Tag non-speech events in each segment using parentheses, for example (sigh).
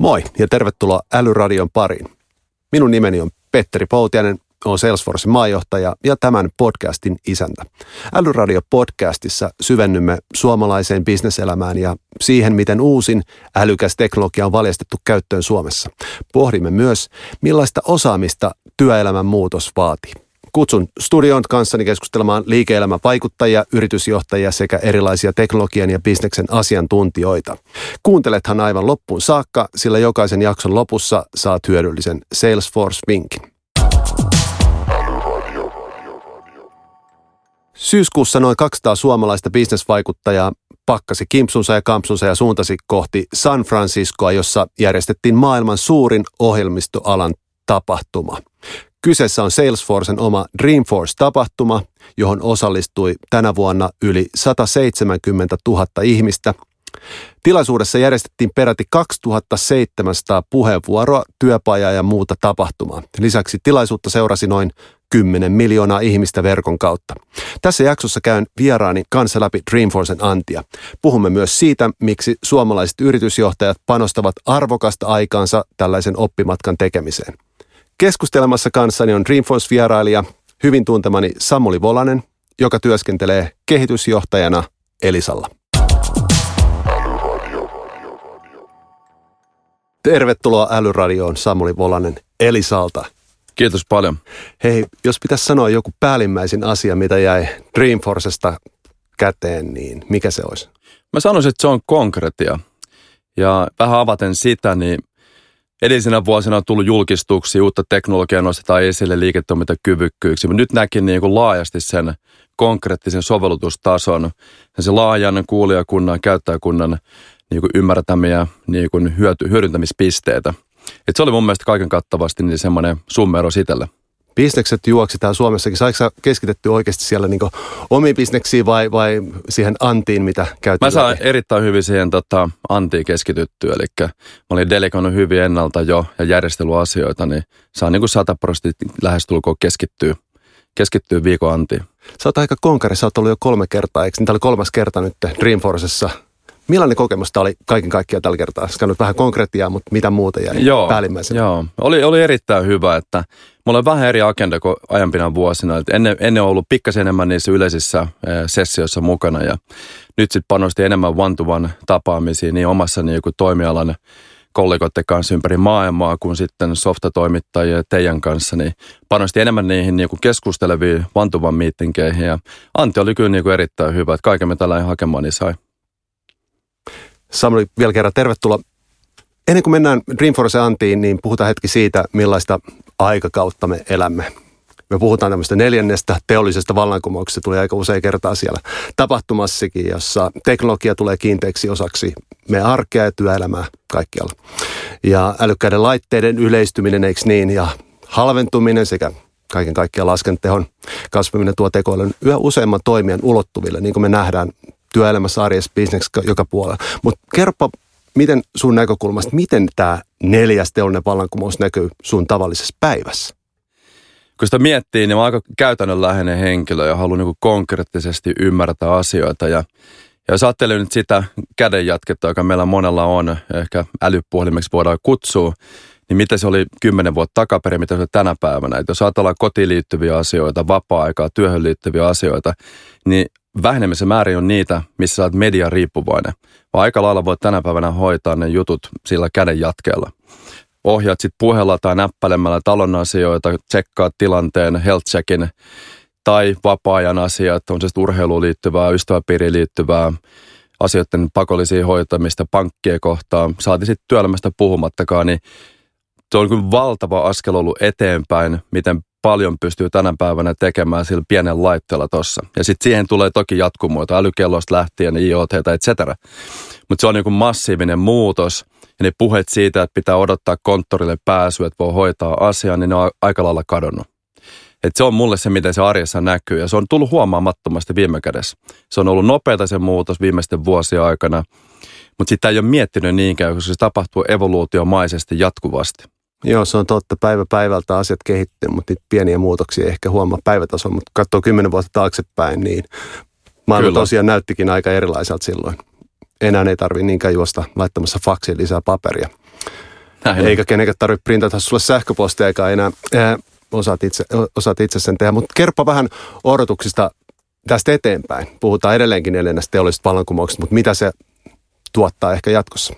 Moi ja tervetuloa Älyradion pariin. Minun nimeni on Petteri Poutianen, olen Salesforcein maajohtaja ja tämän podcastin isäntä. Älyradio-podcastissa syvennymme suomalaiseen bisneselämään ja siihen, miten uusin älykäs teknologia on valjastettu käyttöön Suomessa. Pohdimme myös, millaista osaamista työelämän muutos vaatii. Kutsun studion kanssani keskustelemaan liike-elämän vaikuttajia, yritysjohtajia sekä erilaisia teknologian ja bisneksen asiantuntijoita. Kuuntelethan aivan loppuun saakka, sillä jokaisen jakson lopussa saat hyödyllisen Salesforce-vinkin. Syyskuussa noin 200 suomalaista bisnesvaikuttajaa pakkasi kimpsunsa ja kampsunsa ja suuntasi kohti San Franciscoa, jossa järjestettiin maailman suurin ohjelmistoalan tapahtuma. Kyseessä on Salesforcen oma Dreamforce-tapahtuma, johon osallistui tänä vuonna yli 170 000 ihmistä. Tilaisuudessa järjestettiin peräti 2700 puheenvuoroa, työpajaa ja muuta tapahtumaa. Lisäksi tilaisuutta seurasi noin 10 miljoonaa ihmistä verkon kautta. Tässä jaksossa käyn vieraani kanssa läpi Dreamforcen antia. Puhumme myös siitä, miksi suomalaiset yritysjohtajat panostavat arvokasta aikaansa tällaisen oppimatkan tekemiseen. Keskustelemassa kanssani on Dreamforce-vierailija, hyvin tuntemani Samuli Volanen, joka työskentelee kehitysjohtajana Elisalla. Tervetuloa Älyradioon Samuli Volanen Elisalta. Kiitos paljon. Hei, jos pitäisi sanoa joku päällimmäisin asia, mitä jäi Dreamforcesta käteen, niin mikä se olisi? Mä sanoisin, että se on konkretia. Ja vähän avaten sitä, niin edellisenä vuosina on tullut julkistuksia, uutta teknologiaa nostetaan esille liiketoimintakyvykkyyksi, mutta nyt näkin niin kuin laajasti sen konkreettisen sovellutustason, sen laajan kuulijakunnan, käyttäjäkunnan niin kuin ymmärtämiä niin kuin hyöty, hyödyntämispisteitä. Et se oli mun mielestä kaiken kattavasti niin semmoinen summero itselle. Bisnekset juoksi täällä Suomessakin. Saiko keskitetty oikeasti siellä niin omiin bisneksiin vai, vai siihen antiin, mitä käytiin? Mä saan erittäin hyvin siihen tota, antiin keskityttyä. Eli mä olin delegoinut hyvin ennalta jo ja järjestelyasioita, niin saan niin kuin prosenttia lähestulkoon keskittyä, keskittyä viikon antiin. Sä oot aika konkari, sä oot ollut jo kolme kertaa, eikö? Tämä oli kolmas kerta nyt Dreamforcessa Millainen kokemus tämä oli kaiken kaikkiaan tällä kertaa? Sä vähän konkretiaa, mutta mitä muuta jäi joo, päällimmäisenä? Joo, oli, oli erittäin hyvä, että mulla on vähän eri agenda kuin aiempina vuosina. Että ennen, ennen on ollut pikkasen enemmän niissä yleisissä eh, sessioissa mukana ja nyt sitten panosti enemmän one-to-one tapaamisiin niin omassa niin kuin toimialan kollegoiden kanssa ympäri maailmaa kuin sitten softatoimittajia teidän kanssa, niin panosti enemmän niihin niin kuin keskusteleviin one-to-one meetingeihin ja Antti oli kyllä niin kuin erittäin hyvä, että kaiken me tällä hakemaan niin sai. Samuli, vielä kerran tervetuloa. Ennen kuin mennään Dreamforce Antiin, niin puhutaan hetki siitä, millaista aikakautta me elämme. Me puhutaan tämmöistä neljännestä teollisesta vallankumouksesta, se tuli aika usein kertaa siellä tapahtumassakin, jossa teknologia tulee kiinteäksi osaksi me arkea ja työelämää kaikkialla. Ja älykkäiden laitteiden yleistyminen, eikö niin, ja halventuminen sekä kaiken kaikkiaan laskentehon kasvaminen tuo tekoälyn yhä useamman toimijan ulottuville, niin kuin me nähdään työelämässä, arjessa, bisneksessä, joka puolella. Mutta kerropa, miten sun näkökulmasta, miten tämä neljäs teollinen vallankumous näkyy sun tavallisessa päivässä? Kun sitä miettii, niin mä aika käytännönläheinen henkilö ja haluan niin konkreettisesti ymmärtää asioita. Ja, ja jos ajattelee nyt sitä kädenjatketta, joka meillä monella on, ehkä älypuhelimeksi voidaan kutsua, niin mitä se oli kymmenen vuotta takaperin, mitä se on tänä päivänä. Että jos ajatellaan kotiin liittyviä asioita, vapaa-aikaa, työhön liittyviä asioita, niin vähenemisen määrin on niitä, missä sä oot media riippuvainen. Vaan aika lailla voit tänä päivänä hoitaa ne jutut sillä käden jatkeella. Ohjaat sitten puheella tai näppäilemällä talon asioita, tsekkaat tilanteen, health checkin tai vapaa-ajan asiat, on se urheiluun liittyvää, ystäväpiiriin liittyvää, asioiden pakollisia hoitamista, pankkien kohtaan, saati sitten työelämästä puhumattakaan, niin se on kyllä valtava askel ollut eteenpäin, miten paljon pystyy tänä päivänä tekemään sillä pienen laitteella tossa. Ja sitten siihen tulee toki jatkumoita, älykellosta lähtien, IoT, cetera. Mutta se on niin massiivinen muutos. Ja ne puheet siitä, että pitää odottaa konttorille pääsyä, että voi hoitaa asiaa, niin ne on aika lailla kadonnut. Et se on mulle se, miten se arjessa näkyy. Ja se on tullut huomaamattomasti viime kädessä. Se on ollut nopeata se muutos viimeisten vuosien aikana. Mutta sitä ei ole miettinyt niinkään, koska se tapahtuu evoluutiomaisesti jatkuvasti. Joo, se on totta. Päivä päivältä asiat kehittyy, mutta niitä pieniä muutoksia ehkä huomaa päivätasolla. Mutta katsoo kymmenen vuotta taaksepäin, niin maailma Kyllä. tosiaan näyttikin aika erilaiselta silloin. Enää ei tarvitse niinkään juosta laittamassa faksiin lisää paperia. Näin eikä kenenkään tarvitse printata sulle sähköpostia eikä enää ää, osaat, itse, osaat itse sen tehdä. Mutta kerro vähän odotuksista tästä eteenpäin. Puhutaan edelleenkin neljännestä teollisesta vallankumouksesta, mutta mitä se tuottaa ehkä jatkossa?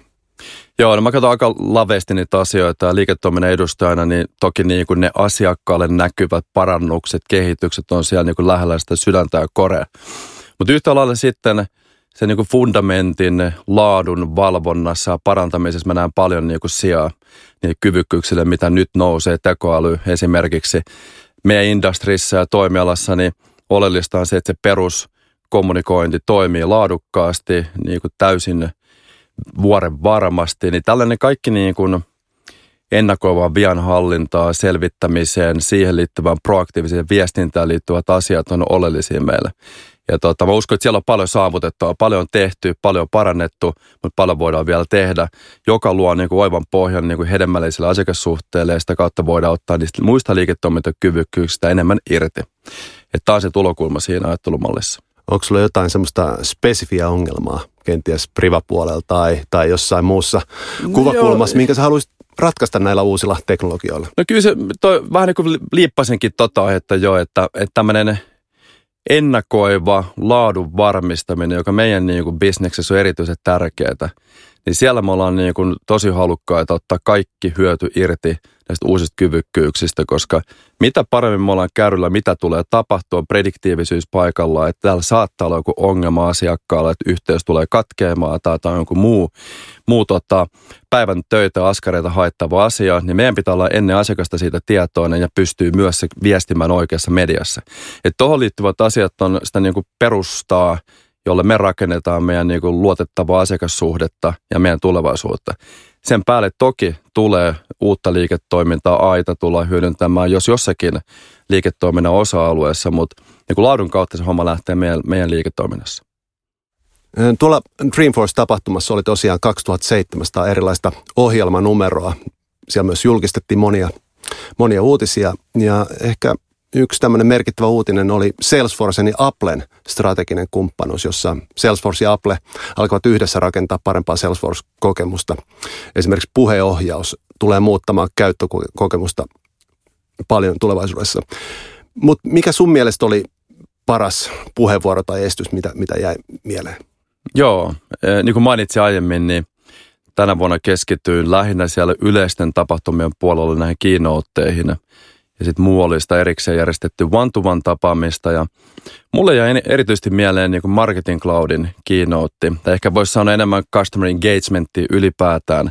Joo, no mä katson aika laveasti niitä asioita ja liiketoiminnan edustajana, niin toki niin kuin ne asiakkaalle näkyvät parannukset, kehitykset on siellä niin kuin lähellä sitä sydäntä ja korea. Mutta yhtä lailla sitten se niin kuin fundamentin laadun valvonnassa ja parantamisessa mä näen paljon niin kuin sijaa niin kyvykkyyksille, mitä nyt nousee, tekoäly esimerkiksi. Meidän industrissa ja toimialassa niin oleellista on se, että se peruskommunikointi toimii laadukkaasti, niin kuin täysin vuoren varmasti, niin tällainen kaikki niin kuin ennakoivaan vianhallintaa, selvittämiseen, siihen liittyvään proaktiiviseen viestintään liittyvät asiat on oleellisia meille. Ja tota, mä uskon, että siellä on paljon saavutettua, paljon on tehty, paljon on parannettu, mutta paljon voidaan vielä tehdä, joka luo niin kuin oivan pohjan niin kuin hedelmälliselle asiakassuhteelle ja sitä kautta voidaan ottaa niistä muista liiketoimintakyvykkyyksistä enemmän irti. Että tämä on se tulokulma siinä ajattelumallissa. Onko sulla jotain semmoista spesifiä ongelmaa kenties privapuolella tai, tai jossain muussa no kuvakulmassa, no minkä sä haluaisit ratkaista näillä uusilla teknologioilla? No kyllä se toi, vähän niin kuin liippasenkin tota, että joo, että, että tämmöinen ennakoiva laadun varmistaminen, joka meidän niin kuin bisneksessä on erityisen tärkeää, niin siellä me ollaan niin kuin tosi halukkaita ottaa kaikki hyöty irti näistä uusista kyvykkyyksistä, koska mitä paremmin me ollaan kärryllä, mitä tulee tapahtua, prediktiivisyys paikalla, että täällä saattaa olla joku ongelma asiakkaalla, että yhteys tulee katkeamaan tai, tai jonkun muu, muu tota, päivän töitä, askareita haittava asia, niin meidän pitää olla ennen asiakasta siitä tietoinen ja pystyy myös se viestimään oikeassa mediassa. Että tuohon liittyvät asiat on sitä niin kuin perustaa, jolle me rakennetaan meidän niin kuin luotettavaa asiakassuhdetta ja meidän tulevaisuutta. Sen päälle toki tulee uutta liiketoimintaa, aita tullaan hyödyntämään, jos jossakin liiketoiminnan osa-alueessa, mutta niin kuin laadun kautta se homma lähtee meidän, meidän liiketoiminnassa. Tuolla Dreamforce-tapahtumassa oli tosiaan 2700 erilaista ohjelmanumeroa. Siellä myös julkistettiin monia, monia uutisia ja ehkä yksi tämmöinen merkittävä uutinen oli Salesforcen ja Applen strateginen kumppanuus, jossa Salesforce ja Apple alkavat yhdessä rakentaa parempaa Salesforce-kokemusta. Esimerkiksi puheohjaus tulee muuttamaan käyttökokemusta paljon tulevaisuudessa. Mutta mikä sun mielestä oli paras puheenvuoro tai estys, mitä, mitä jäi mieleen? Joo, eh, niin kuin mainitsin aiemmin, niin tänä vuonna keskityin lähinnä siellä yleisten tapahtumien puolella näihin kiinootteihin – ja sitten muu oli sitä erikseen järjestetty one-to-one tapaamista ja mulle jäi erityisesti mieleen niin kuin Marketing Cloudin kiinootti, tai ehkä voisi sanoa enemmän customer engagementti ylipäätään.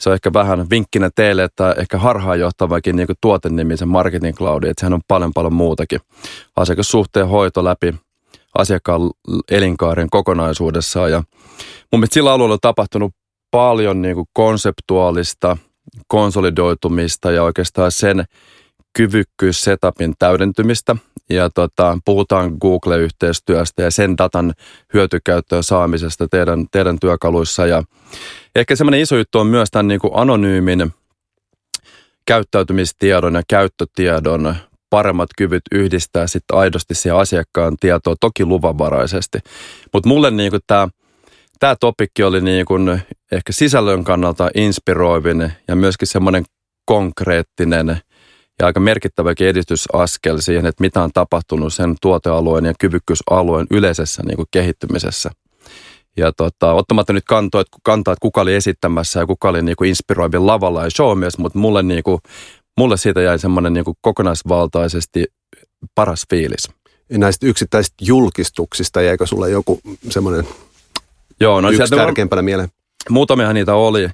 Se on ehkä vähän vinkkinä teille, että ehkä harhaanjohtavakin niin tuotennimisen Marketing Cloudin, että sehän on paljon paljon muutakin. Asiakassuhteen hoito läpi asiakkaan elinkaaren kokonaisuudessaan ja mun mielestä sillä alueella on tapahtunut paljon niin kuin konseptuaalista konsolidoitumista ja oikeastaan sen kyvykkyys setupin täydentymistä ja tota, puhutaan Google-yhteistyöstä ja sen datan hyötykäyttöön saamisesta teidän, teidän työkaluissa ja ehkä semmoinen iso juttu on myös tämän niin kuin anonyymin käyttäytymistiedon ja käyttötiedon paremmat kyvyt yhdistää sitten aidosti siihen asiakkaan tietoa, toki luvanvaraisesti. Mutta mulle niin tämä tämä topikki oli niin kuin ehkä sisällön kannalta inspiroivin ja myöskin semmoinen konkreettinen – ja aika merkittäväkin edistysaskel siihen, että mitä on tapahtunut sen tuotealueen ja kyvykkyysalueen yleisessä niin kuin kehittymisessä. Ja tota, ottamatta nyt kantoa, että, kantaa, että kuka oli esittämässä ja kuka oli niin kuin inspiroivin lavalla ja showmies, mutta mulle, niin kuin, mulle siitä jäi semmoinen niin kuin kokonaisvaltaisesti paras fiilis. Ja näistä yksittäisistä julkistuksista jäikö sulle joku semmoinen Joo, no yksi tärkeimpänä mieleen? Muutamiahan niitä oli.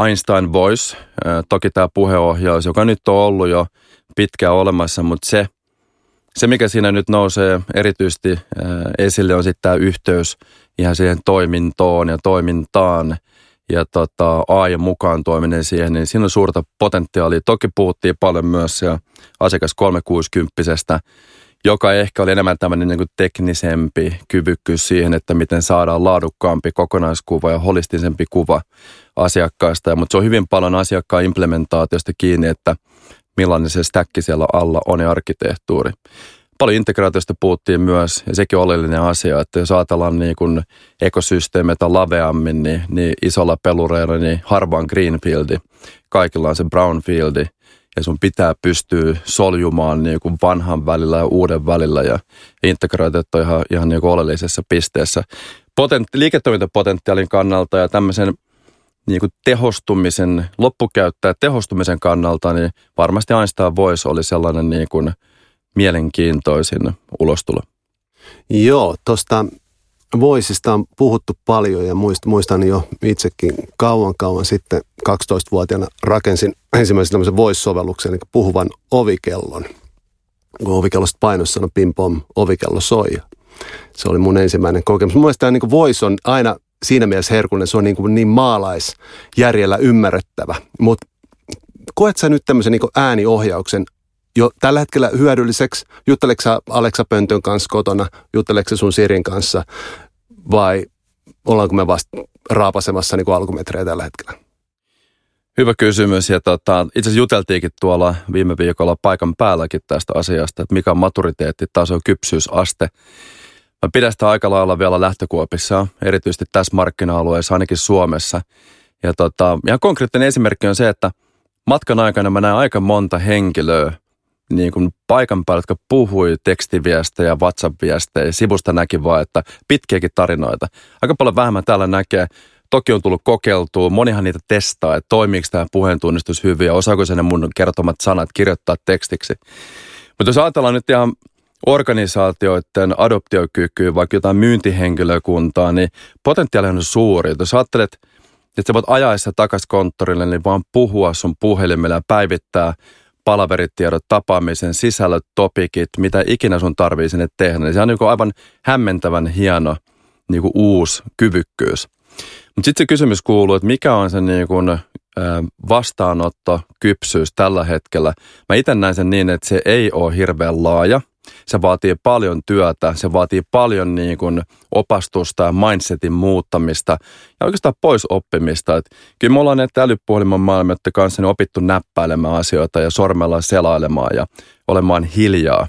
Einstein Voice, toki tämä puheohjaus, joka nyt on ollut jo pitkään olemassa, mutta se, se mikä siinä nyt nousee erityisesti esille on sitten tämä yhteys ihan siihen toimintoon ja toimintaan ja tota, AI mukaan toiminen siihen, niin siinä on suurta potentiaalia. Toki puhuttiin paljon myös siellä asiakas 360 joka ehkä oli enemmän tämmöinen niin teknisempi kyvykkyys siihen, että miten saadaan laadukkaampi kokonaiskuva ja holistisempi kuva asiakkaista. Mutta se on hyvin paljon asiakkaan implementaatiosta kiinni, että millainen se stäkki siellä alla on ja arkkitehtuuri. paljon integraatiosta puhuttiin myös, ja sekin on oleellinen asia, että jos ajatellaan niin kuin ekosysteemeitä laveammin, niin, niin isolla pelureilla niin harvaan greenfieldi, kaikilla on se brownfieldi, ja sun pitää pystyä soljumaan niin kuin vanhan välillä ja uuden välillä, ja integraatiot on ihan, ihan niin kuin oleellisessa pisteessä. Potent, liiketoimintapotentiaalin kannalta ja tämmöisen niin kuin tehostumisen, loppukäyttäjä tehostumisen kannalta, niin varmasti Einstein Voice oli sellainen niin kuin mielenkiintoisin ulostulo. Joo, tuosta Voisista on puhuttu paljon ja muistan jo itsekin kauan kauan sitten 12-vuotiaana rakensin ensimmäisen tämmöisen Voice-sovelluksen, eli puhuvan ovikellon. Kun ovikellosta painossa sanoi pim pom, ovikello soi. Se oli mun ensimmäinen kokemus. Mun mielestä niin Voice on aina siinä mielessä herkullinen, se on niin, kuin niin maalaisjärjellä ymmärrettävä. Mutta koet sä nyt tämmöisen niin ääniohjauksen jo tällä hetkellä hyödylliseksi? Jutteleksä Aleksa Pöntön kanssa kotona? Jutteleksä sun Sirin kanssa? Vai ollaanko me vasta raapasemassa niin alkumetrejä tällä hetkellä? Hyvä kysymys ja tota, itse asiassa juteltiinkin tuolla viime viikolla paikan päälläkin tästä asiasta, että mikä on maturiteettitaso, kypsyysaste. Mä pidän sitä aika lailla vielä lähtökuopissa, erityisesti tässä markkina-alueessa, ainakin Suomessa. Ja tota, ihan konkreettinen esimerkki on se, että matkan aikana mä näen aika monta henkilöä niin kuin paikan päällä, jotka puhui tekstiviestejä, WhatsApp-viestejä, sivusta näki vaan, että pitkiäkin tarinoita. Aika paljon vähemmän täällä näkee. Toki on tullut kokeiltua, monihan niitä testaa, että toimiiko tämä puheentunnistus hyvin ja osaako sen mun kertomat sanat kirjoittaa tekstiksi. Mutta jos ajatellaan nyt ihan organisaatioiden adoptiokykyä, vaikka jotain myyntihenkilökuntaa, niin potentiaali on suuri. Jos ajattelet, että sä voit ajaessa takaisin konttorille, niin vaan puhua sun puhelimella ja päivittää palaveritiedot, tapaamisen sisällöt, topikit, mitä ikinä sun tarvii sinne tehdä. Niin se on niin aivan hämmentävän hieno niin kuin uusi kyvykkyys. Mutta sitten se kysymys kuuluu, että mikä on se niin kuin, vastaanotto, kypsyys tällä hetkellä. Mä itse näen sen niin, että se ei ole hirveän laaja – se vaatii paljon työtä, se vaatii paljon niin kuin opastusta ja mindsetin muuttamista ja oikeastaan pois oppimista. Et kyllä me ollaan näitä älypuhelimen maailman kanssa niin opittu näppäilemään asioita ja sormella selailemaan ja olemaan hiljaa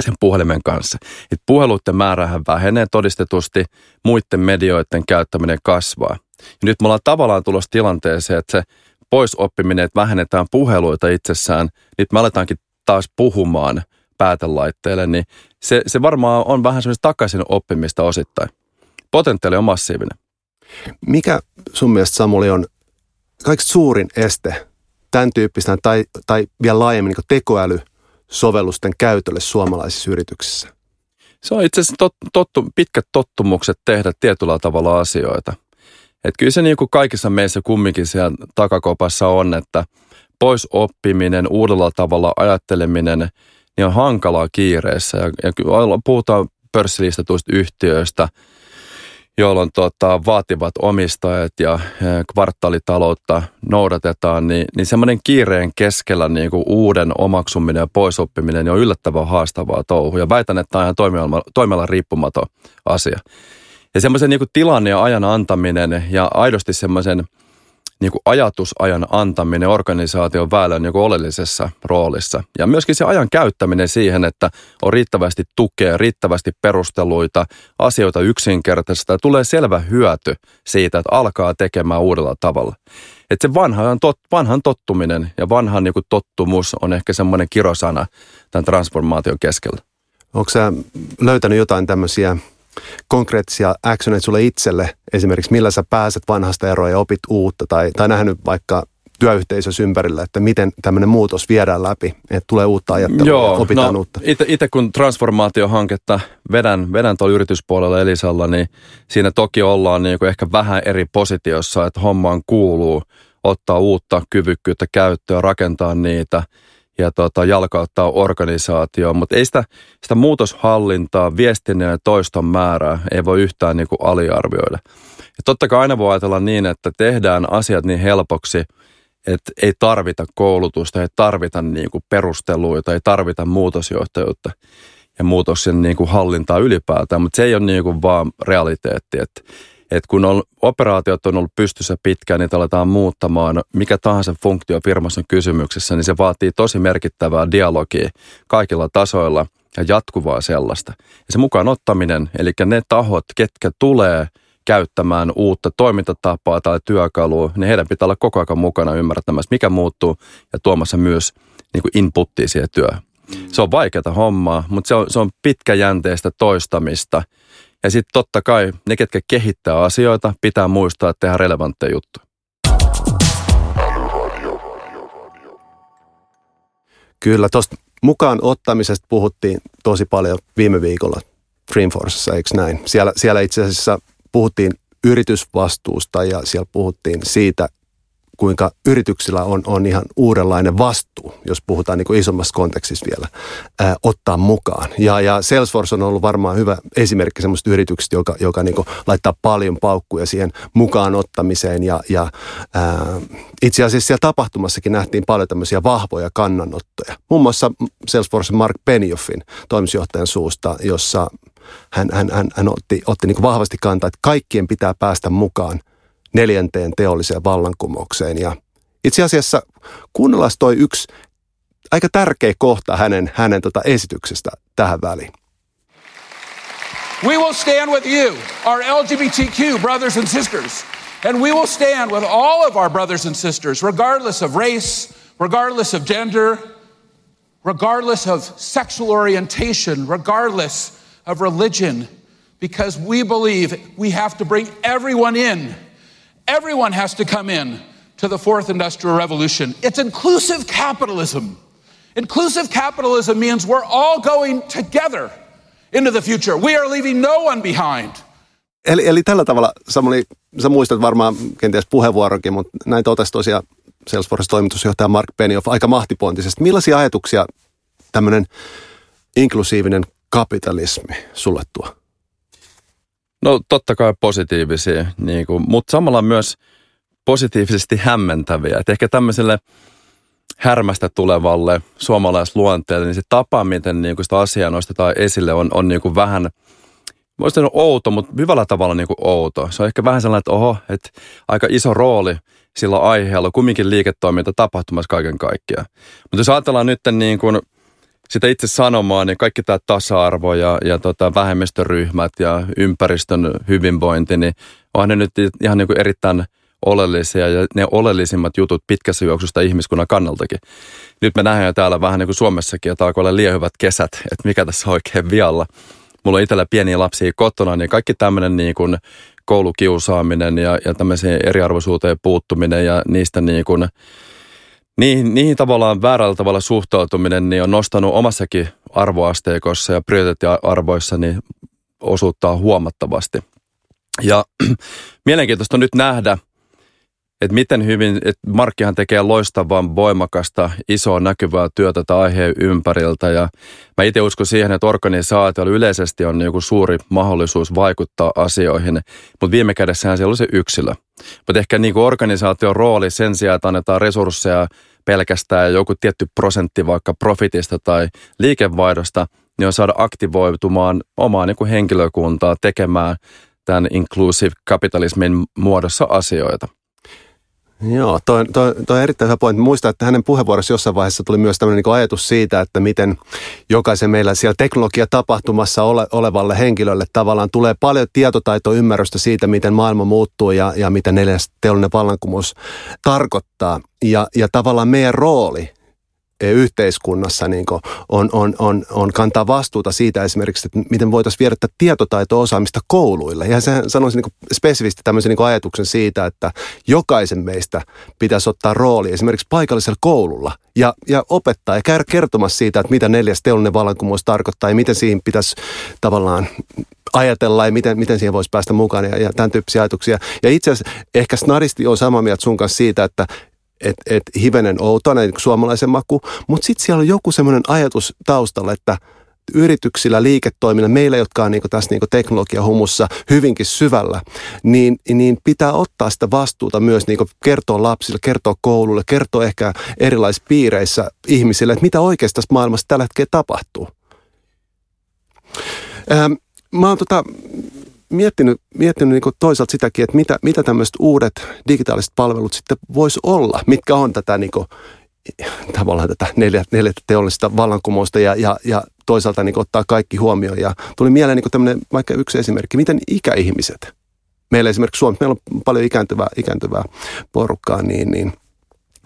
sen puhelimen kanssa. Et puheluiden määrähän vähenee todistetusti, muiden medioiden käyttäminen kasvaa. Ja nyt me ollaan tavallaan tulossa tilanteeseen, että se poisoppiminen, että vähennetään puheluita itsessään, nyt me aletaankin taas puhumaan – päätelaitteelle, niin se, se varmaan on vähän semmoista takaisin oppimista osittain. Potentiaali on massiivinen. Mikä sun mielestä Samuli on kaikista suurin este tämän tyyppistä tai, tai vielä laajemmin niin tekoälysovellusten käytölle suomalaisissa yrityksissä? Se on itse asiassa tot, tottu, pitkät tottumukset tehdä tietyllä tavalla asioita. Et kyllä se niin kuin kaikissa meissä kumminkin siellä takakopassa on, että pois oppiminen, uudella tavalla ajatteleminen – niin on hankalaa kiireessä. Ja, ja puhutaan pörssilistatuista yhtiöistä, jolloin tota, vaativat omistajat ja kvartaalitaloutta noudatetaan, niin, niin semmoinen kiireen keskellä niin kuin uuden omaksuminen ja poisoppiminen on yllättävän haastavaa touhu. Ja väitän, että tämä on ihan toimialan, riippumaton asia. Ja semmoisen niin tilan ja ajan antaminen ja aidosti semmoisen – niin kuin ajatusajan antaminen organisaation väylän niin oleellisessa roolissa. Ja myöskin se ajan käyttäminen siihen, että on riittävästi tukea, riittävästi perusteluita, asioita yksinkertaisesti. Ja tulee selvä hyöty siitä, että alkaa tekemään uudella tavalla. Että se vanhan, tot, vanhan tottuminen ja vanhan niin kuin tottumus on ehkä semmoinen kirosana tämän transformaation keskellä. Onko sä löytänyt jotain tämmöisiä konkreettisia actioneita sulle itselle, esimerkiksi millä sä pääset vanhasta eroa ja opit uutta, tai, tai nähnyt vaikka työyhteisössä ympärillä, että miten tämmöinen muutos viedään läpi, että tulee uutta ajattelua Joo, ja opitaan no, uutta. Itse kun transformaatiohanketta vedän, vedän tuolla yrityspuolella Elisalla, niin siinä toki ollaan niin kuin ehkä vähän eri positiossa, että hommaan kuuluu ottaa uutta kyvykkyyttä käyttöön, rakentaa niitä – ja tota, jalkauttaa organisaatioon, mutta ei sitä, sitä muutoshallintaa, viestinnän ja toiston määrää ei voi yhtään niin kuin aliarvioida. Ja totta kai aina voi ajatella niin, että tehdään asiat niin helpoksi, että ei tarvita koulutusta, ei tarvita niin kuin perusteluita, ei tarvita muutosjohtajuutta ja muutoksen niin kuin hallintaa ylipäätään, mutta se ei ole niin kuin vaan realiteetti, että että kun on, operaatiot on ollut pystyssä pitkään, niin aletaan muuttamaan mikä tahansa funktio firmassa on kysymyksessä, niin se vaatii tosi merkittävää dialogia kaikilla tasoilla ja jatkuvaa sellaista. Ja se mukaan ottaminen, eli ne tahot, ketkä tulee käyttämään uutta toimintatapaa tai työkalua, niin heidän pitää olla koko ajan mukana ymmärtämässä, mikä muuttuu ja tuomassa myös niin kuin inputtia siihen työhön. Se on vaikeaa hommaa, mutta se on, se on pitkäjänteistä toistamista. Ja sitten totta kai ne, ketkä kehittää asioita, pitää muistaa että tehdä relevantteja juttuja. Kyllä, tuosta mukaan ottamisesta puhuttiin tosi paljon viime viikolla Dreamforcessa, eikö näin? Siellä, siellä itse asiassa puhuttiin yritysvastuusta ja siellä puhuttiin siitä, kuinka yrityksillä on, on ihan uudenlainen vastuu, jos puhutaan niin kuin isommassa kontekstissa vielä, ää, ottaa mukaan. Ja, ja Salesforce on ollut varmaan hyvä esimerkki semmoista yrityksestä, joka, joka niin kuin laittaa paljon paukkuja siihen mukaan ottamiseen. Ja, ja ää, itse asiassa siellä tapahtumassakin nähtiin paljon tämmöisiä vahvoja kannanottoja. Muun muassa Salesforce Mark Benioffin toimitusjohtajan suusta, jossa hän, hän, hän, hän otti, otti niin kuin vahvasti kantaa, että kaikkien pitää päästä mukaan – neljänteen teolliseen vallankumoukseen. Ja itse asiassa kuunnellaan toi yksi aika tärkeä kohta hänen, hänen tota esityksestä tähän väliin. We will stand with you, our LGBTQ brothers and sisters, and we will stand with all of our brothers and sisters, regardless of race, regardless of gender, regardless of sexual orientation, regardless of religion, because we believe we have to bring everyone in Everyone has to come in to the fourth industrial revolution. It's inclusive capitalism. Inclusive capitalism means we're all going together into the future. We are leaving no one behind. Eli, eli tällä tavalla, Samuli, sä muistat varmaan kenties puheenvuorokin, mutta näin totesi tosiaan Salesforce toimitusjohtaja Mark Benioff aika mahtipontisesti. Millaisia ajatuksia tämmöinen inklusiivinen kapitalismi sulle tuo? No totta kai positiivisia, niin kuin, mutta samalla myös positiivisesti hämmentäviä. Et ehkä tämmöiselle härmästä tulevalle suomalaisluonteelle, niin se tapa, miten niin kuin sitä asiaa nostetaan esille, on, on niin kuin vähän, voisi sanoa outo, mutta hyvällä tavalla niin kuin outo. Se on ehkä vähän sellainen, että oho, että aika iso rooli sillä aiheella, kumminkin liiketoiminta tapahtumassa kaiken kaikkiaan. Mutta jos ajatellaan nyt niin kuin – sitä itse sanomaa, niin kaikki tämä tasa-arvo ja, ja tota vähemmistöryhmät ja ympäristön hyvinvointi, niin on ne nyt ihan niin kuin erittäin oleellisia ja ne oleellisimmat jutut pitkässä juoksusta ihmiskunnan kannaltakin. Nyt me nähdään täällä vähän niin kuin Suomessakin, että alkoi olla liehyvät kesät, että mikä tässä oikein vialla. Mulla on itsellä pieniä lapsia kotona, niin kaikki tämmöinen niin kuin koulukiusaaminen ja, ja tämmöiseen eriarvoisuuteen puuttuminen ja niistä niin kuin niihin, niihin tavallaan väärällä tavalla suhtautuminen niin on nostanut omassakin arvoasteikossa ja prioriteettiarvoissa niin osuuttaa huomattavasti. Ja (clears throat) mielenkiintoista on nyt nähdä, että miten hyvin, että Markkihan tekee loistavan, voimakasta, isoa näkyvää työtä tätä aiheen ympäriltä. Ja mä itse uskon siihen, että organisaatiolla yleisesti on joku suuri mahdollisuus vaikuttaa asioihin, mutta viime kädessähän siellä on se yksilö. Mutta ehkä niin kuin organisaation rooli sen sijaan, että annetaan resursseja pelkästään joku tietty prosentti vaikka profitista tai liikevaihdosta, niin on saada aktivoitumaan omaa niin kuin henkilökuntaa tekemään tämän inclusive kapitalismin muodossa asioita. Joo, toi, toi, toi on erittäin hyvä pointti. Muistan, että hänen puheenvuorossa jossain vaiheessa tuli myös tämmöinen niin ajatus siitä, että miten jokaisen meillä siellä teknologiatapahtumassa ole, olevalle henkilölle tavallaan tulee paljon tietotaitoa, ymmärrystä siitä, miten maailma muuttuu ja, ja mitä neljäs teollinen vallankumous tarkoittaa. Ja, ja tavallaan meidän rooli yhteiskunnassa niin on, on, on, on kantaa vastuuta siitä esimerkiksi, että miten voitaisiin viedä tietotaito-osaamista kouluille. Ja se sanoisin niin spesifisti tämmöisen niin ajatuksen siitä, että jokaisen meistä pitäisi ottaa rooli esimerkiksi paikallisella koululla ja, ja opettaa ja käydä kertomassa siitä, että mitä neljäs teollinen vallankumous tarkoittaa ja miten siihen pitäisi tavallaan ajatella ja miten, miten siihen voisi päästä mukaan ja, ja tämän tyyppisiä ajatuksia. Ja itse asiassa ehkä snadisti on samaa mieltä sun kanssa siitä, että et, et hivenen outo, niin suomalaisen maku, mutta sitten siellä on joku semmoinen ajatus taustalla, että yrityksillä, liiketoimilla, meillä, jotka on niin tässä niin teknologiahumussa hyvinkin syvällä, niin, niin pitää ottaa sitä vastuuta myös niin kertoa lapsille, kertoa koululle, kertoa ehkä erilaisissa piireissä ihmisille, että mitä oikeasti tässä maailmassa tällä hetkellä tapahtuu. Ähm, mä oon tota, miettinyt, miettinyt niin toisaalta sitäkin, että mitä, mitä tämmöiset uudet digitaaliset palvelut sitten voisi olla, mitkä on tätä niin kuin tavallaan tätä neljättä teollista vallankumousta ja, ja, ja toisaalta niin ottaa kaikki huomioon. Ja tuli mieleen niin tämmöinen vaikka yksi esimerkki, miten ikäihmiset, meillä esimerkiksi Suomessa, meillä on paljon ikääntyvää, ikääntyvää porukkaa, niin, niin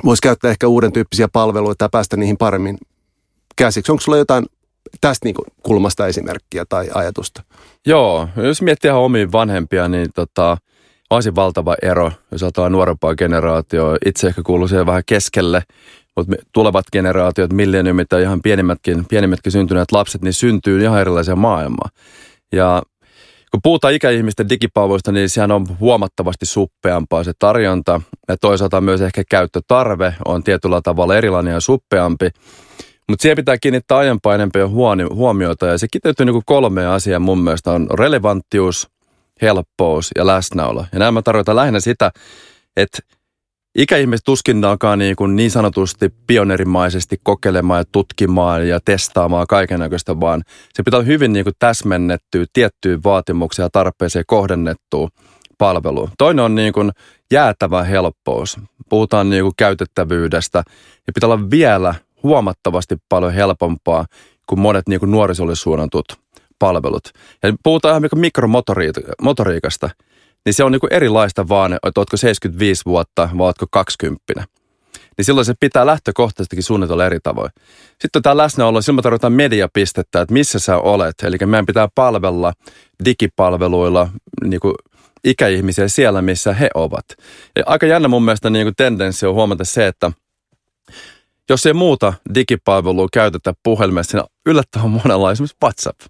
voisi käyttää ehkä uuden tyyppisiä palveluita ja päästä niihin paremmin käsiksi. Onko sulla jotain tästä niin kulmasta esimerkkiä tai ajatusta? Joo, jos miettii ihan omiin vanhempia, niin tota, olisi valtava ero, jos ajatellaan nuorempaa generaatioa. Itse ehkä kuuluu siihen vähän keskelle, mutta tulevat generaatiot, milleniumit ja ihan pienimmätkin, pienimmätkin syntyneet lapset, niin syntyy ihan erilaisia maailmaa. Ja kun puhutaan ikäihmisten digipalveluista, niin sehän on huomattavasti suppeampaa se tarjonta. Ja toisaalta myös ehkä käyttötarve on tietyllä tavalla erilainen ja suppeampi. Mutta siihen pitää kiinnittää aiempaa enemmän huomiota ja se kiteytyy niin kolmeen asiaa mun mielestä on relevanttius, helppous ja läsnäolo. Ja nämä tarkoitan lähinnä sitä, että ikäihmiset tuskin niin, kuin niin sanotusti pionerimaisesti kokeilemaan ja tutkimaan ja testaamaan kaikenlaista, vaan se pitää olla hyvin niin kuin täsmennettyä tiettyyn vaatimukseen ja tarpeeseen kohdennettua palvelu. Toinen on niin kuin jäätävä helppous. Puhutaan niin kuin käytettävyydestä ja pitää olla vielä huomattavasti paljon helpompaa kuin monet niin kuin nuorisolle suunnatut palvelut. Ja puhutaan ihan niin mikromotoriikasta, niin se on niin kuin erilaista vaan, että oletko 75 vuotta vai oletko 20. Niin silloin se pitää lähtökohtaisestikin suunnitella eri tavoin. Sitten tämä läsnäolo, silloin tarvitaan mediapistettä, että missä sä olet. Eli meidän pitää palvella digipalveluilla niin kuin ikäihmisiä siellä, missä he ovat. Ja aika jännä mun mielestä niin kuin tendenssi on huomata se, että – jos ei muuta digipalvelua käytetä puhelimessa, siinä yllättävän monella esimerkiksi WhatsApp.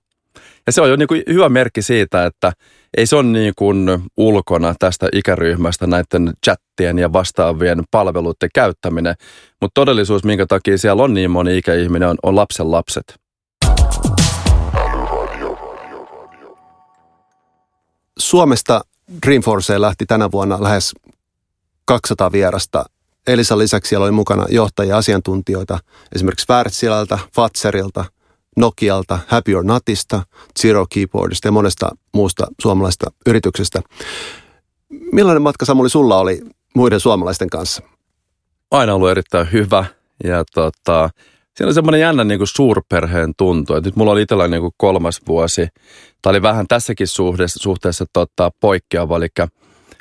Ja se on jo niin kuin hyvä merkki siitä, että ei se ole niin kuin ulkona tästä ikäryhmästä näiden chattien ja vastaavien palveluiden käyttäminen, mutta todellisuus, minkä takia siellä on niin moni ikäihminen, on, on lapsen lapset. Suomesta Dreamforceen lähti tänä vuonna lähes 200 vierasta Elisan lisäksi siellä oli mukana johtajia asiantuntijoita, esimerkiksi Wärtsilältä, Fatserilta, Nokialta, Happy or Notista, Zero Keyboardista ja monesta muusta suomalaisesta yrityksestä. Millainen matka Samuli sulla oli muiden suomalaisten kanssa? Aina ollut erittäin hyvä ja tota, siinä on semmoinen jännä niin kuin suurperheen tuntu. Et nyt mulla oli itsellä niin kuin kolmas vuosi. Tämä oli vähän tässäkin suhteessa, suhteessa tota, poikkeava, eli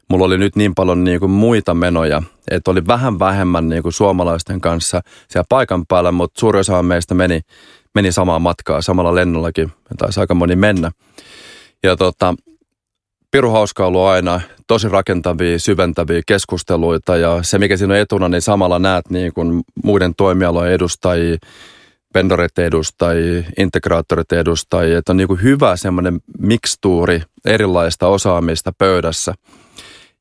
mulla oli nyt niin paljon niin kuin muita menoja, että oli vähän vähemmän niin kuin suomalaisten kanssa siellä paikan päällä, mutta suuri osa meistä meni, meni samaa matkaa, samalla lennollakin, taisi aika moni mennä. Ja tota, Piru hauska ollut aina, tosi rakentavia, syventäviä keskusteluita ja se mikä siinä on etuna, niin samalla näet niin kuin muiden toimialojen edustajia, vendoreiden edustajia, integraattoreiden edustajia, että on niin kuin hyvä semmoinen mikstuuri erilaista osaamista pöydässä –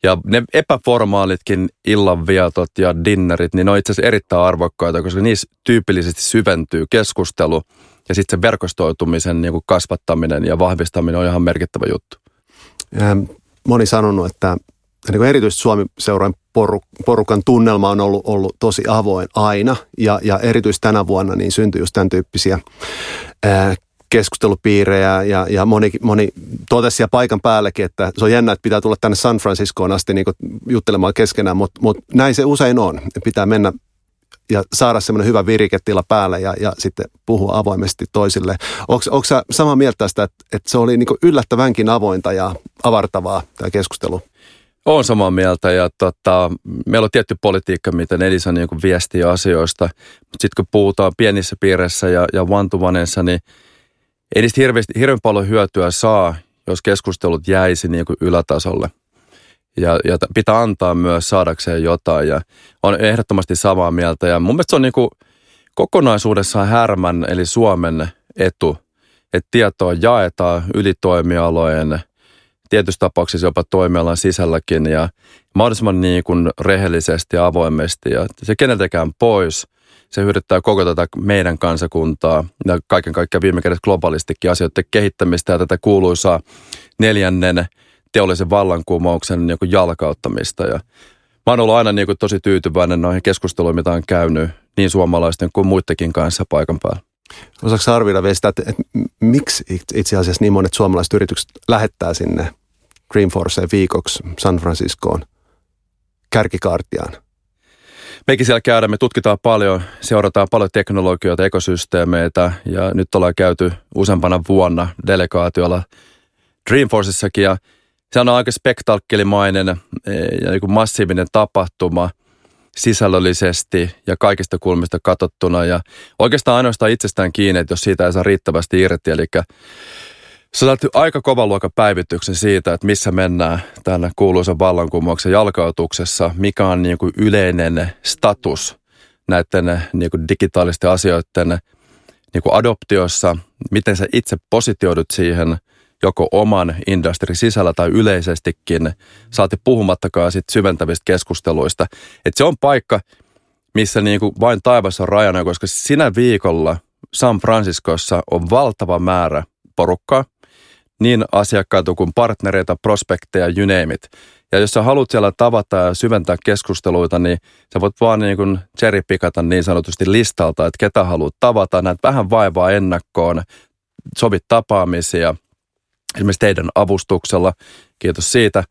ja ne epäformaalitkin illanvietot ja dinnerit, niin ne on itse asiassa erittäin arvokkaita, koska niissä tyypillisesti syventyy keskustelu ja sitten se verkostoitumisen niin kuin kasvattaminen ja vahvistaminen on ihan merkittävä juttu. Ja moni sanonut, että niin kuin erityisesti Suomi-seuran porukan tunnelma on ollut, ollut tosi avoin aina ja, ja erityisesti tänä vuonna niin syntyi just tämän tyyppisiä ää, keskustelupiirejä ja, ja moni, moni totesi siellä paikan päällekin, että se on jännä, että pitää tulla tänne San Franciscoon asti niin juttelemaan keskenään, mutta, mutta näin se usein on. Pitää mennä ja saada semmoinen hyvä viriketila päälle ja, ja sitten puhua avoimesti toisille. Onko sä samaa mieltä tästä, että, että se oli niin yllättävänkin avointa ja avartavaa tämä keskustelu? Olen samaa mieltä ja tota, meillä on tietty politiikka, miten Elisa niin viestii asioista, mutta sitten kun puhutaan pienissä piireissä ja, ja vantuvaneissa, niin – ei niistä hirveästi, hirveän paljon hyötyä saa, jos keskustelut jäisi niin kuin ylätasolle. Ja, ja pitää antaa myös saadakseen jotain ja on ehdottomasti samaa mieltä. Ja mun mielestä se on niin kuin kokonaisuudessaan Härmän eli Suomen etu, että tietoa jaetaan ylitoimialojen, tietyissä tapauksissa jopa toimialan sisälläkin ja mahdollisimman niin kuin rehellisesti ja avoimesti ja se keneltäkään pois – se hyödyttää koko tätä meidän kansakuntaa ja kaiken kaikkiaan viime kädessä globaalistikin asioiden kehittämistä ja tätä kuuluisaa neljännen teollisen vallankumouksen niin jalkauttamista. Ja mä oon ollut aina niin kuin tosi tyytyväinen noihin keskusteluihin, mitä on käynyt niin suomalaisten kuin muidenkin kanssa paikan päällä. Osaatko arvioida vielä sitä, että, että miksi itse asiassa niin monet suomalaiset yritykset lähettää sinne Dreamforceen viikoksi San Franciscoon kärkikaartiaan? Mekin siellä käydään, me tutkitaan paljon, seurataan paljon teknologioita, ekosysteemeitä ja nyt ollaan käyty useampana vuonna delegaatiolla Dreamforcessakin ja se on aika spektakkelimainen eh, ja niin massiivinen tapahtuma sisällöllisesti ja kaikista kulmista katsottuna ja oikeastaan ainoastaan itsestään kiinni, että jos siitä ei saa riittävästi irti, eli Sä saat aika kovan luokan päivityksen siitä, että missä mennään tänne kuuluisen vallankumouksen jalkautuksessa, mikä on niin kuin yleinen status näiden niin kuin digitaalisten asioiden niin kuin adoptiossa, miten sä itse positioidut siihen joko oman industrin sisällä tai yleisestikin, saati puhumattakaan sit syventävistä keskusteluista. Et se on paikka, missä niin kuin vain taivas on rajana, koska sinä viikolla San Franciscossa on valtava määrä porukkaa, niin asiakkaita kuin partnereita, prospekteja, you name it. Ja jos sä haluat siellä tavata ja syventää keskusteluita, niin sä voit vaan niin kuin cherry-pikata niin sanotusti listalta, että ketä haluat tavata, näet vähän vaivaa ennakkoon, sovit tapaamisia, esimerkiksi teidän avustuksella, kiitos siitä,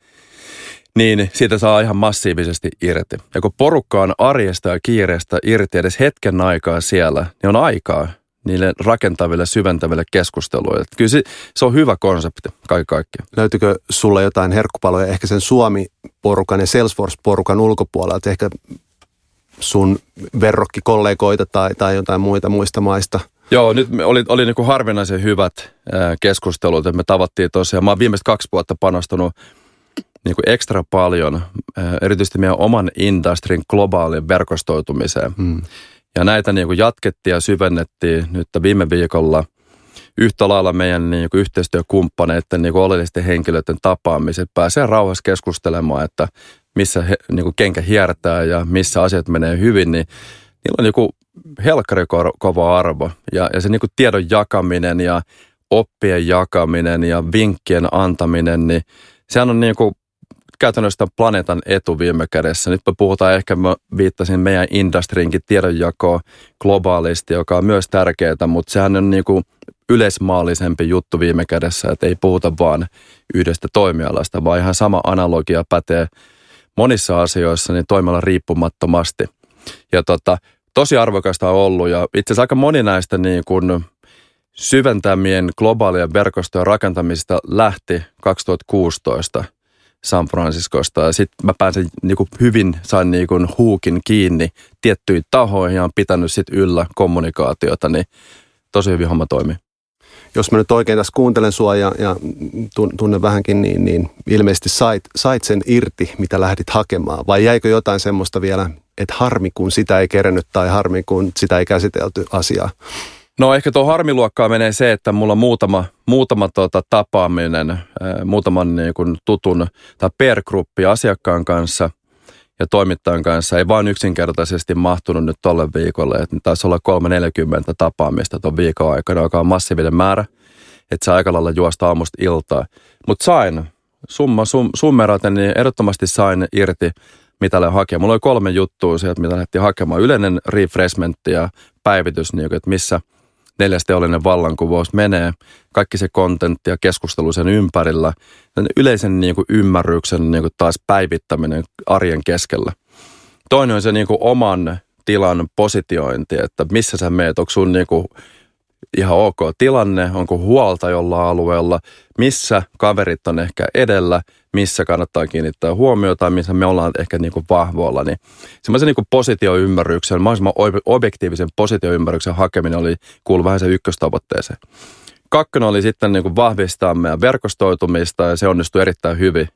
niin siitä saa ihan massiivisesti irti. Ja kun porukka on arjesta ja kiireestä irti edes hetken aikaa siellä, niin on aikaa niille rakentaville, syventäville keskusteluille. Kyllä se, se on hyvä konsepti kaikki kaikkiaan. Löytyykö sulle jotain herkkupaloja ehkä sen Suomi-porukan ja Salesforce-porukan ulkopuolelta, ehkä sun verrokkikollegoita tai, tai jotain muita muista maista? Joo, nyt oli, oli niin kuin harvinaisen hyvät keskustelut, että me tavattiin tosiaan. Mä oon viimeiset kaksi vuotta panostanut niin kuin ekstra paljon, erityisesti meidän oman industrin globaalin verkostoitumiseen. Hmm. Ja näitä niin kuin jatkettiin ja syvennettiin nyt viime viikolla yhtä lailla meidän niin kuin yhteistyökumppaneiden niin kuin oleellisten henkilöiden tapaamiset. Pääsee rauhassa keskustelemaan, että missä he, niin kuin kenkä hiertää ja missä asiat menee hyvin, niin niillä on niin kuin helkkari kova arvo. Ja, ja se niin kuin tiedon jakaminen ja oppien jakaminen ja vinkkien antaminen, niin sehän on niin kuin käytännössä planeetan etu viime kädessä. Nyt me puhutaan ehkä, mä viittasin meidän industriinkin tiedonjakoa globaalisti, joka on myös tärkeää, mutta sehän on niin kuin yleismaallisempi juttu viime kädessä, että ei puhuta vaan yhdestä toimialasta, vaan ihan sama analogia pätee monissa asioissa niin toimiala riippumattomasti. Ja tota, tosi arvokasta on ollut ja itse asiassa aika moni näistä niin kuin syventämien globaalien verkostojen rakentamista lähti 2016 – San Franciscosta. Ja sitten mä pääsin niin kuin hyvin, sain niin kuin huukin kiinni tiettyihin tahoihin ja on pitänyt sit yllä kommunikaatiota, niin tosi hyvin homma toimii. Jos mä nyt oikein tässä kuuntelen sua ja, ja tunnen vähänkin, niin, niin ilmeisesti sait, sait sen irti, mitä lähdit hakemaan. Vai jäikö jotain semmoista vielä, että harmi kun sitä ei kerennyt tai harmi kun sitä ei käsitelty asiaa? No ehkä tuo harmiluokkaa menee se, että mulla on muutama, muutama tuota tapaaminen, äh, muutaman niin kuin tutun tai per-gruppi asiakkaan kanssa ja toimittajan kanssa ei vaan yksinkertaisesti mahtunut nyt tolle viikolle. Että taisi olla 340 tapaamista tuon viikon aikana, joka on massiivinen määrä. Että se aika lailla juosta aamusta iltaa. Mutta sain, summa sum, summeraten, niin ehdottomasti sain irti mitä olen hakea. Mulla oli kolme juttua sieltä, mitä lähdettiin hakemaan. Yleinen refreshment ja päivitys, niin että missä – neljäs teollinen vallankuvaus menee, kaikki se kontentti ja keskustelu sen ympärillä, sen yleisen niin kuin ymmärryksen niin kuin taas päivittäminen arjen keskellä. Toinen on se niin kuin oman tilan positiointi, että missä sä meet, onko sun niin kuin ihan ok tilanne, onko huolta jolla alueella, missä kaverit on ehkä edellä, missä kannattaa kiinnittää huomiota, missä me ollaan ehkä niin kuin vahvoilla, niin semmoisen niin positioymmärryksen, mahdollisimman objektiivisen positioymmärryksen hakeminen oli kuulu vähän se ykköstavoitteeseen. Kakkonen oli sitten niin kuin vahvistaa meidän verkostoitumista ja se onnistui erittäin hyvin.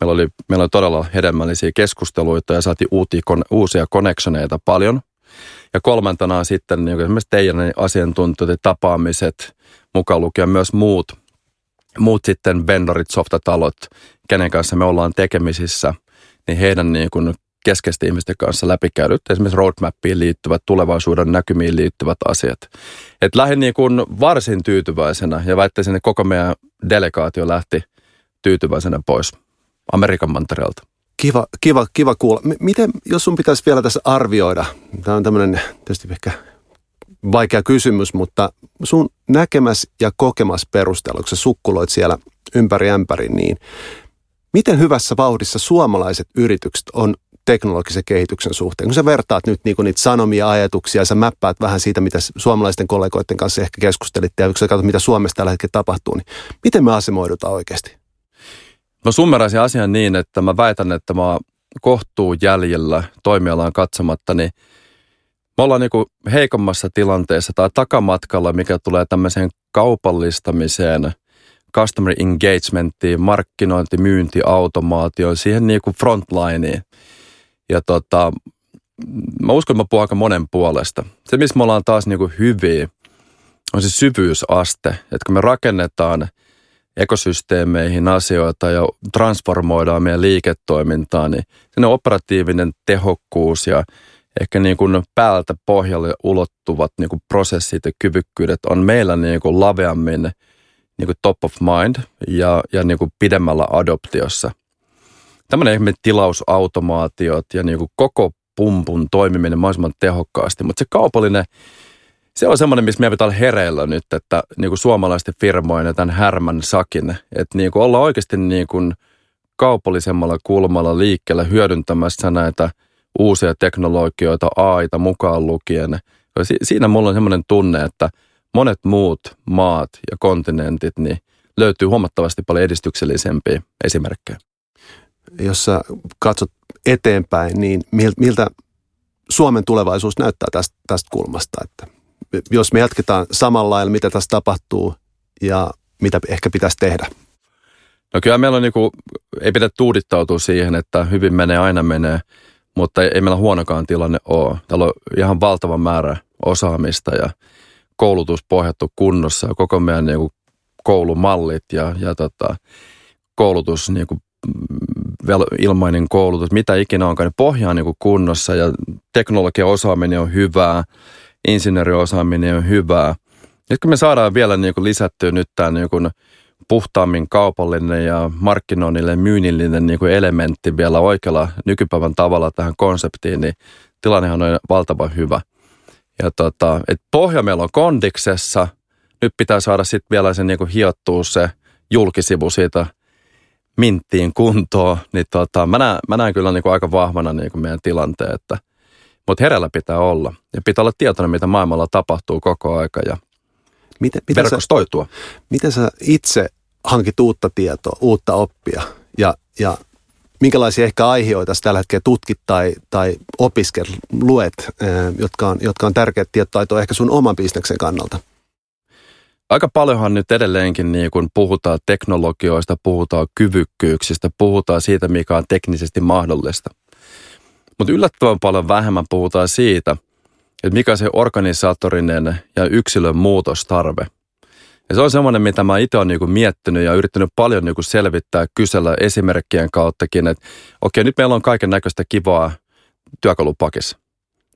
Meillä oli, meillä oli todella hedelmällisiä keskusteluita ja saatiin uusia, uusia connectioneita paljon. Ja kolmantena on sitten niin esimerkiksi teidän asiantuntijoiden tapaamiset, mukaan lukien myös muut, muut sitten vendorit, softatalot, kenen kanssa me ollaan tekemisissä, niin heidän niin kuin keskeisten ihmisten kanssa läpikäydyt esimerkiksi roadmappiin liittyvät, tulevaisuuden näkymiin liittyvät asiat. Et lähdin niin kuin varsin tyytyväisenä ja väittäisin, että koko meidän delegaatio lähti tyytyväisenä pois Amerikan mantereelta. Kiva, kiva, kiva kuulla. Miten, jos sun pitäisi vielä tässä arvioida, tämä on tämmöinen tietysti ehkä vaikea kysymys, mutta sun näkemäs ja kokemas perusteella, kun sä sukkuloit siellä ympäri ämpäri, niin miten hyvässä vauhdissa suomalaiset yritykset on teknologisen kehityksen suhteen? Kun sä vertaat nyt niin niitä sanomia ajatuksia, sä mäppäät vähän siitä, mitä suomalaisten kollegoiden kanssa ehkä keskustelitte, ja kun sä katsot, mitä Suomessa tällä hetkellä tapahtuu, niin miten me asemoidutaan oikeasti? Mä summeraisin asian niin, että mä väitän, että mä kohtuu jäljellä toimialaan katsomatta, niin me ollaan niin heikommassa tilanteessa tai takamatkalla, mikä tulee tämmöiseen kaupallistamiseen, customer engagementiin, markkinointi, myynti, automaatioon, siihen niin kuin frontlineen. Ja tota, mä uskon, että mä puhun aika monen puolesta. Se, missä me ollaan taas niin kuin hyviä, on se syvyysaste, että kun me rakennetaan ekosysteemeihin asioita ja transformoidaan meidän liiketoimintaa, niin operatiivinen tehokkuus ja ehkä niin kuin päältä pohjalle ulottuvat niin kuin prosessit ja kyvykkyydet on meillä niin kuin laveammin niin kuin top of mind ja, ja niin kuin pidemmällä adoptiossa. Tämmöinen esimerkiksi tilausautomaatiot ja niin kuin koko pumpun toimiminen mahdollisimman tehokkaasti, mutta se kaupallinen, se on semmoinen, missä meidän pitää olla hereillä nyt, että niin kuin suomalaisten firmojen tämän härmän sakin, että niin kuin olla oikeasti niin kuin kaupallisemmalla kulmalla liikkeellä hyödyntämässä näitä – uusia teknologioita, AIta mukaan lukien. Siinä mulla on semmoinen tunne, että monet muut maat ja kontinentit niin löytyy huomattavasti paljon edistyksellisempiä esimerkkejä. Jos sä katsot eteenpäin, niin miltä Suomen tulevaisuus näyttää tästä, tästä kulmasta? Että jos me jatketaan samalla lailla, mitä tässä tapahtuu ja mitä ehkä pitäisi tehdä? No kyllä meillä on niin kuin, ei pidä tuudittautua siihen, että hyvin menee, aina menee mutta ei meillä huonokaan tilanne ole. Täällä on ihan valtava määrä osaamista ja koulutus pohjattu kunnossa ja koko meidän niin kuin koulumallit ja, ja tota, koulutus, niin kuin vel, ilmainen koulutus, mitä ikinä onkaan, niin pohja on niin kuin kunnossa ja teknologian osaaminen on hyvää, insinööriosaaminen on hyvää. Nyt kun me saadaan vielä niin kuin lisättyä nyt tämä niin kuin puhtaammin kaupallinen ja markkinoinnille myynnillinen niin kuin elementti vielä oikealla nykypäivän tavalla tähän konseptiin, niin tilannehan on valtavan hyvä. Ja tota, et pohja meillä on kondiksessa, nyt pitää saada sitten vielä se niin kuin hiottua se julkisivu siitä minttiin kuntoon, niin tota, mä, näen, mä näen kyllä niin kuin aika vahvana niin kuin meidän tilanteen, että, mutta herällä pitää olla ja pitää olla tietoinen, mitä maailmalla tapahtuu koko aika ja miten, miten verkostoitua. Sä, miten sä itse hankit uutta tietoa, uutta oppia ja, ja minkälaisia ehkä aiheita tällä hetkellä tutkit tai, tai opiskel, luet, eh, jotka on, jotka on tärkeät tietotaitoa ehkä sun oman bisneksen kannalta? Aika paljonhan nyt edelleenkin niin kun puhutaan teknologioista, puhutaan kyvykkyyksistä, puhutaan siitä, mikä on teknisesti mahdollista. Mutta yllättävän paljon vähemmän puhutaan siitä, että mikä se organisaatorinen ja yksilön muutostarve – ja se on semmoinen, mitä mä itse olen niinku miettinyt ja yrittänyt paljon niinku selvittää, kysellä esimerkkien kauttakin, että okei, nyt meillä on kaiken näköistä kivaa työkalupakissa.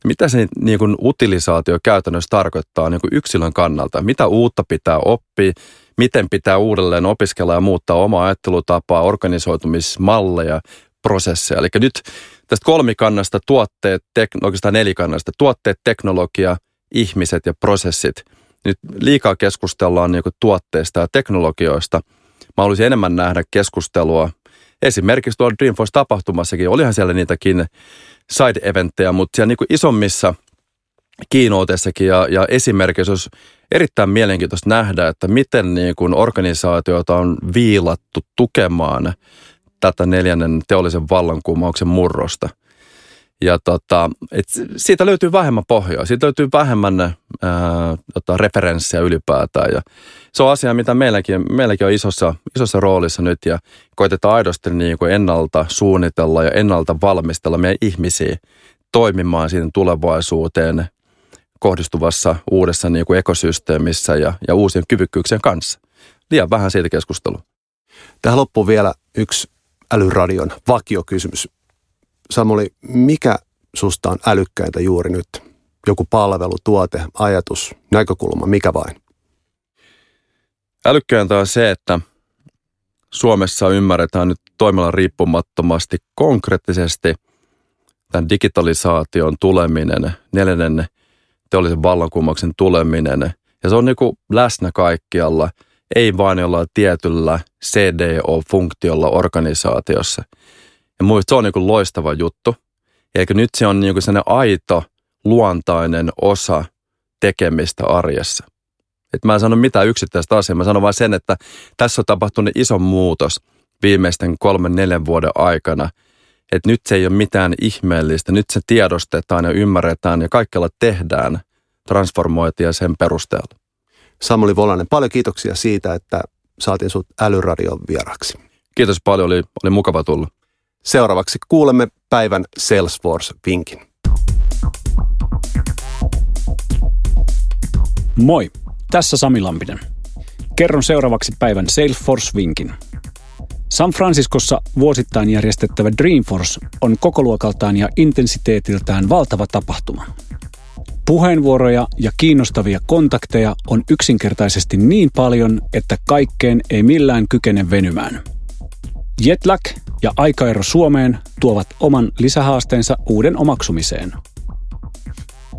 Mitä se niin kuin utilisaatio käytännössä tarkoittaa niin kuin yksilön kannalta? Mitä uutta pitää oppia? Miten pitää uudelleen opiskella ja muuttaa omaa ajattelutapaa, organisoitumismalleja, prosesseja? Eli nyt tästä kolmikannasta tuotteet, tek, oikeastaan nelikannasta, tuotteet, teknologia, ihmiset ja prosessit – nyt liikaa keskustellaan niin tuotteista ja teknologioista. Mä haluaisin enemmän nähdä keskustelua. Esimerkiksi tuolla Dreamforce-tapahtumassakin, olihan siellä niitäkin side-eventtejä, mutta siellä niin isommissa kiinootessakin ja, ja esimerkiksi olisi erittäin mielenkiintoista nähdä, että miten niin kuin organisaatioita on viilattu tukemaan tätä neljännen teollisen vallankumouksen murrosta – ja tota, et siitä löytyy vähemmän pohjaa, siitä löytyy vähemmän ää, tota, referenssiä ylipäätään. Ja se on asia, mitä meilläkin, meilläkin on isossa, isossa roolissa nyt ja koitetaan aidosti niin kuin ennalta suunnitella ja ennalta valmistella meidän ihmisiä toimimaan siinä tulevaisuuteen kohdistuvassa uudessa niin kuin ekosysteemissä ja, ja uusien kyvykkyyksien kanssa. Liian vähän siitä keskustelua. Tähän loppuu vielä yksi älyradion vakiokysymys. Samuli, mikä susta on älykkäintä juuri nyt? Joku palvelu, tuote, ajatus, näkökulma, mikä vain? Älykkäintä on se, että Suomessa ymmärretään nyt toimilla riippumattomasti konkreettisesti tämän digitalisaation tuleminen, neljännen teollisen vallankumouksen tuleminen. Ja se on niin kuin läsnä kaikkialla, ei vain jollain tietyllä CDO-funktiolla organisaatiossa – ja muista se on niin kuin loistava juttu. Eikö nyt se on niin sellainen aito, luontainen osa tekemistä arjessa. Et mä en sano mitään yksittäistä asiaa, mä sanon vain sen, että tässä on tapahtunut iso muutos viimeisten kolmen, neljän vuoden aikana. Että nyt se ei ole mitään ihmeellistä, nyt se tiedostetaan ja ymmärretään ja kaikella tehdään transformoitia sen perusteella. Samuli Volanen, paljon kiitoksia siitä, että saatiin sut älyradion vieraksi. Kiitos paljon, oli, oli mukava tulla. Seuraavaksi kuulemme päivän Salesforce-vinkin. Moi, tässä Sami Lampinen. Kerron seuraavaksi päivän Salesforce-vinkin. San Franciscossa vuosittain järjestettävä Dreamforce on kokoluokaltaan ja intensiteetiltään valtava tapahtuma. Puheenvuoroja ja kiinnostavia kontakteja on yksinkertaisesti niin paljon, että kaikkeen ei millään kykene venymään. Jetlag ja aikaero Suomeen tuovat oman lisähaasteensa uuden omaksumiseen.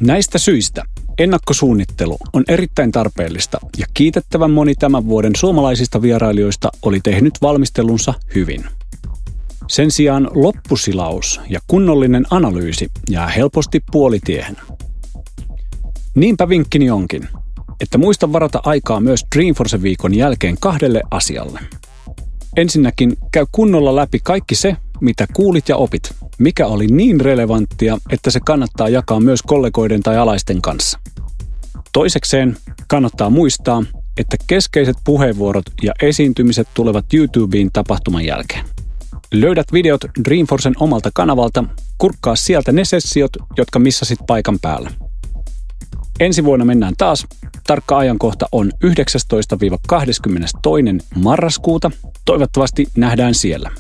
Näistä syistä ennakkosuunnittelu on erittäin tarpeellista ja kiitettävän moni tämän vuoden suomalaisista vierailijoista oli tehnyt valmistelunsa hyvin. Sen sijaan loppusilaus ja kunnollinen analyysi jää helposti puolitiehen. Niinpä vinkkini onkin, että muista varata aikaa myös Dreamforce-viikon jälkeen kahdelle asialle. Ensinnäkin käy kunnolla läpi kaikki se, mitä kuulit ja opit, mikä oli niin relevanttia, että se kannattaa jakaa myös kollegoiden tai alaisten kanssa. Toisekseen kannattaa muistaa, että keskeiset puheenvuorot ja esiintymiset tulevat YouTubeen tapahtuman jälkeen. Löydät videot Dreamforcen omalta kanavalta, kurkkaa sieltä ne sessiot, jotka missasit paikan päällä. Ensi vuonna mennään taas. Tarkka ajankohta on 19-22. marraskuuta. Toivottavasti nähdään siellä.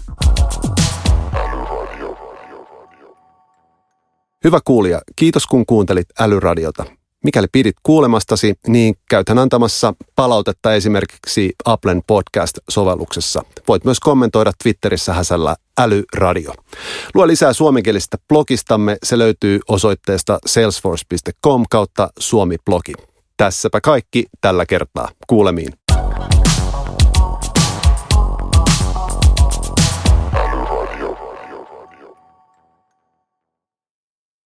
Hyvä kuulija, kiitos kun kuuntelit Älyradiota. Mikäli pidit kuulemastasi, niin käytän antamassa palautetta esimerkiksi Applen podcast-sovelluksessa. Voit myös kommentoida Twitterissä häsällä älyradio. Lue lisää suomenkielistä blogistamme. Se löytyy osoitteesta salesforce.com kautta suomi-blogi. Tässäpä kaikki tällä kertaa. Kuulemiin.